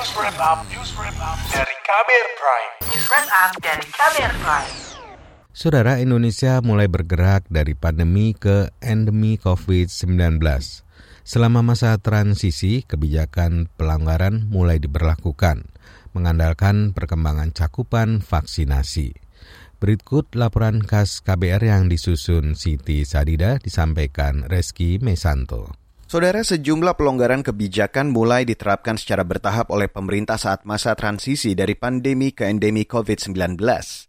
News Wrap Up, News Wrap Up dari Kamer Prime. News Wrap Up dari Kamer Prime. Saudara Indonesia mulai bergerak dari pandemi ke endemi COVID-19. Selama masa transisi, kebijakan pelanggaran mulai diberlakukan, mengandalkan perkembangan cakupan vaksinasi. Berikut laporan khas KBR yang disusun Siti Sadida disampaikan Reski Mesanto. Saudara, sejumlah pelonggaran kebijakan mulai diterapkan secara bertahap oleh pemerintah saat masa transisi dari pandemi ke endemi COVID-19.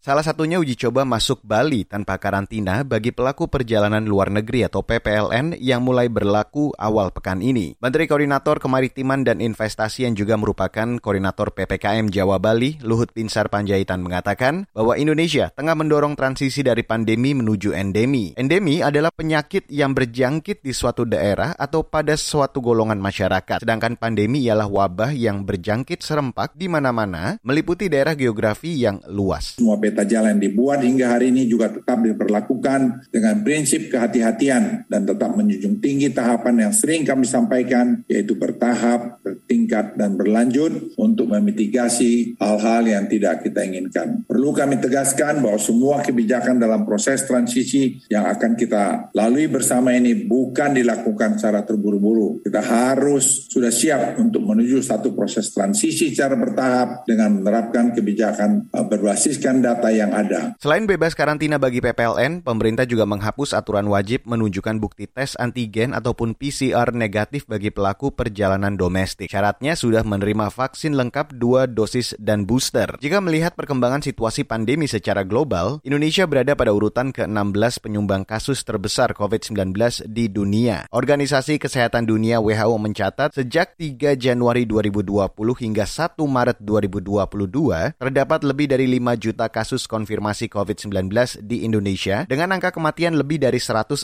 Salah satunya uji coba masuk Bali tanpa karantina bagi pelaku perjalanan luar negeri atau PPLN yang mulai berlaku awal pekan ini. Menteri Koordinator Kemaritiman dan Investasi yang juga merupakan Koordinator PPKM Jawa Bali, Luhut Pinsar Panjaitan mengatakan bahwa Indonesia tengah mendorong transisi dari pandemi menuju endemi. Endemi adalah penyakit yang berjangkit di suatu daerah atau pada suatu golongan masyarakat. Sedangkan pandemi ialah wabah yang berjangkit serempak di mana-mana, meliputi daerah geografi yang luas. Semua peta jalan dibuat hingga hari ini juga tetap diperlakukan dengan prinsip kehati-hatian dan tetap menjunjung tinggi tahapan yang sering kami sampaikan, yaitu bertahap, bertingkat, dan berlanjut untuk memitigasi hal-hal yang tidak kita inginkan. Perlu kami tegaskan bahwa semua kebijakan dalam proses transisi yang akan kita lalui bersama ini bukan dilakukan secara terburu terburu-buru. Kita harus sudah siap untuk menuju satu proses transisi secara bertahap dengan menerapkan kebijakan uh, berbasiskan data yang ada. Selain bebas karantina bagi PPLN, pemerintah juga menghapus aturan wajib menunjukkan bukti tes antigen ataupun PCR negatif bagi pelaku perjalanan domestik. Syaratnya sudah menerima vaksin lengkap dua dosis dan booster. Jika melihat perkembangan situasi pandemi secara global, Indonesia berada pada urutan ke-16 penyumbang kasus terbesar COVID-19 di dunia. Organisasi Kesehatan Dunia WHO mencatat sejak 3 Januari 2020 hingga 1 Maret 2022 terdapat lebih dari 5 juta kasus konfirmasi COVID-19 di Indonesia dengan angka kematian lebih dari 140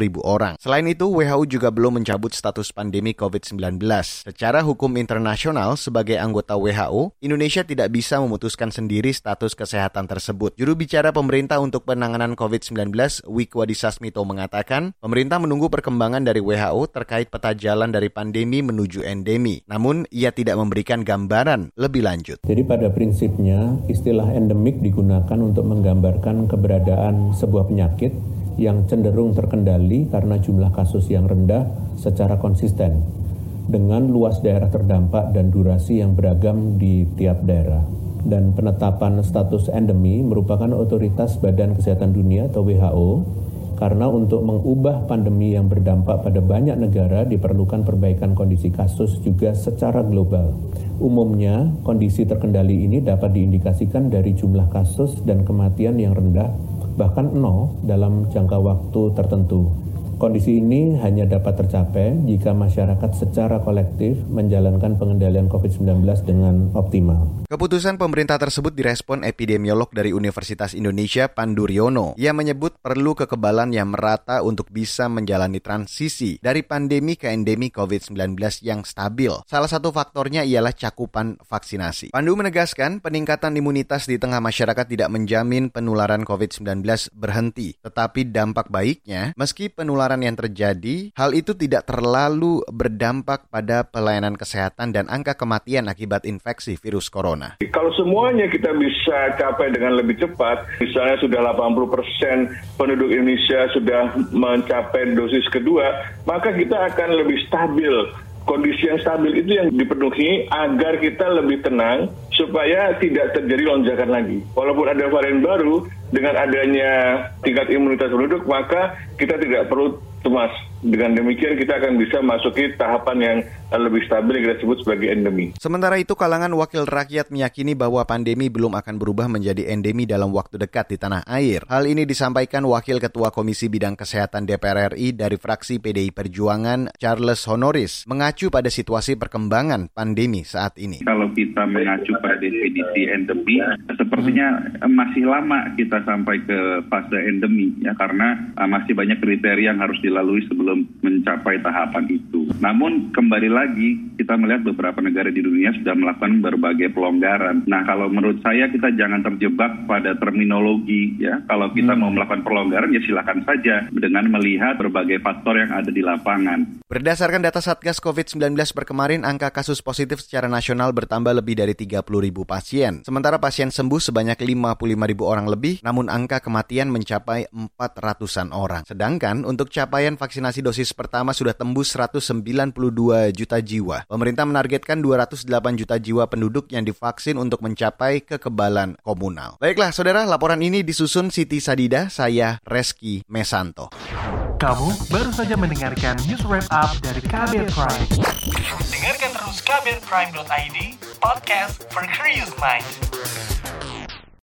ribu orang. Selain itu, WHO juga belum mencabut status pandemi COVID-19. Secara hukum internasional, sebagai anggota WHO, Indonesia tidak bisa memutuskan sendiri status kesehatan tersebut. Juru bicara pemerintah untuk penanganan COVID-19, Wiko Adisasmito mengatakan, pemerintah menunggu perkembangan dari WHO terkait peta jalan dari pandemi menuju endemi. Namun, ia tidak memberikan gambaran lebih lanjut. Jadi pada prinsipnya, istilah endemik digunakan untuk menggambarkan keberadaan sebuah penyakit yang cenderung terkendali karena jumlah kasus yang rendah secara konsisten dengan luas daerah terdampak dan durasi yang beragam di tiap daerah. Dan penetapan status endemi merupakan otoritas Badan Kesehatan Dunia atau WHO karena untuk mengubah pandemi yang berdampak pada banyak negara diperlukan perbaikan kondisi kasus juga secara global. Umumnya, kondisi terkendali ini dapat diindikasikan dari jumlah kasus dan kematian yang rendah, bahkan nol dalam jangka waktu tertentu. Kondisi ini hanya dapat tercapai jika masyarakat secara kolektif menjalankan pengendalian COVID-19 dengan optimal. Keputusan pemerintah tersebut direspon epidemiolog dari Universitas Indonesia Pandu Riono. Ia menyebut perlu kekebalan yang merata untuk bisa menjalani transisi dari pandemi ke endemi COVID-19 yang stabil. Salah satu faktornya ialah cakupan vaksinasi. Pandu menegaskan peningkatan imunitas di tengah masyarakat tidak menjamin penularan COVID-19 berhenti, tetapi dampak baiknya meski penularan yang terjadi, hal itu tidak terlalu berdampak pada pelayanan kesehatan dan angka kematian akibat infeksi virus corona. Kalau semuanya kita bisa capai dengan lebih cepat, misalnya sudah 80 persen penduduk Indonesia sudah mencapai dosis kedua, maka kita akan lebih stabil kondisi yang stabil itu yang dipenuhi agar kita lebih tenang supaya tidak terjadi lonjakan lagi. Walaupun ada varian baru, dengan adanya tingkat imunitas penduduk, maka kita tidak perlu cemas. Dengan demikian kita akan bisa masuki tahapan yang lebih stabil yang kita sebut sebagai endemi. Sementara itu kalangan wakil rakyat meyakini bahwa pandemi belum akan berubah menjadi endemi dalam waktu dekat di tanah air. Hal ini disampaikan Wakil Ketua Komisi Bidang Kesehatan DPR RI dari fraksi PDI Perjuangan Charles Honoris mengacu pada situasi perkembangan pandemi saat ini. Kalau kita mengacu pada definisi endemi, sepertinya masih lama kita sampai ke fase endemi ya karena masih banyak kriteria yang harus dilalui sebelum mencapai tahapan itu. Namun kembali lagi kita melihat beberapa negara di dunia sudah melakukan berbagai pelonggaran. Nah, kalau menurut saya kita jangan terjebak pada terminologi ya. Kalau kita mau melakukan pelonggaran ya silakan saja dengan melihat berbagai faktor yang ada di lapangan. Berdasarkan data Satgas COVID-19 per kemarin, angka kasus positif secara nasional bertambah lebih dari 30 ribu pasien. Sementara pasien sembuh sebanyak 55 ribu orang lebih, namun angka kematian mencapai 400-an orang. Sedangkan untuk capaian vaksinasi dosis pertama sudah tembus 192 juta jiwa. Pemerintah menargetkan 208 juta jiwa penduduk yang divaksin untuk mencapai kekebalan komunal. Baiklah, saudara, laporan ini disusun Siti Sadida, saya Reski Mesanto. Kamu baru saja mendengarkan news wrap up dari Kabel Prime. Dengarkan terus kabelprime.id, podcast for curious mind.